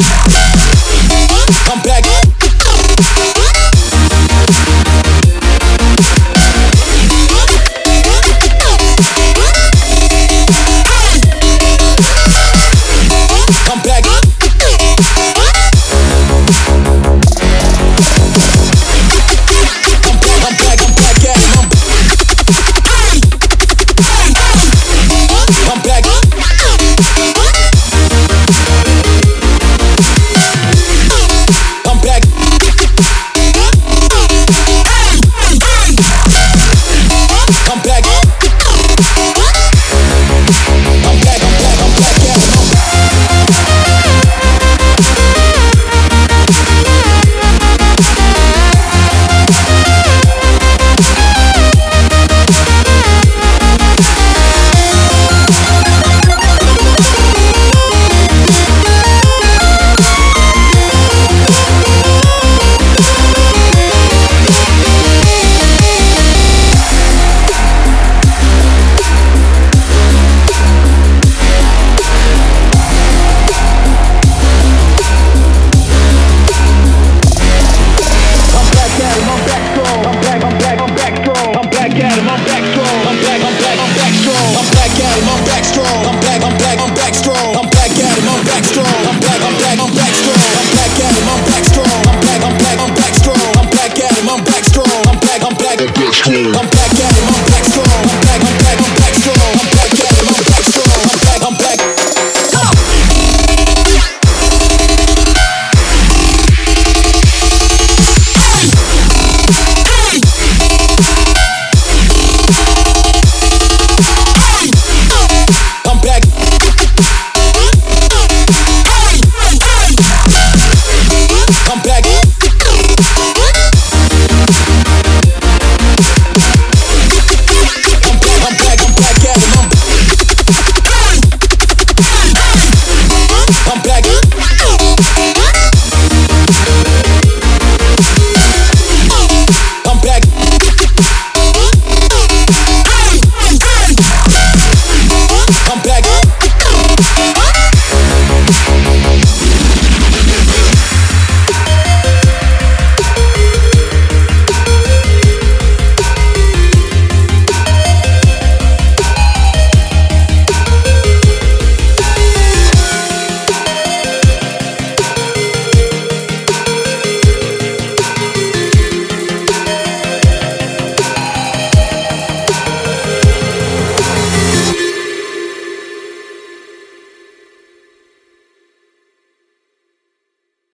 Come back. Back. come back. I'm back at it. I'm back.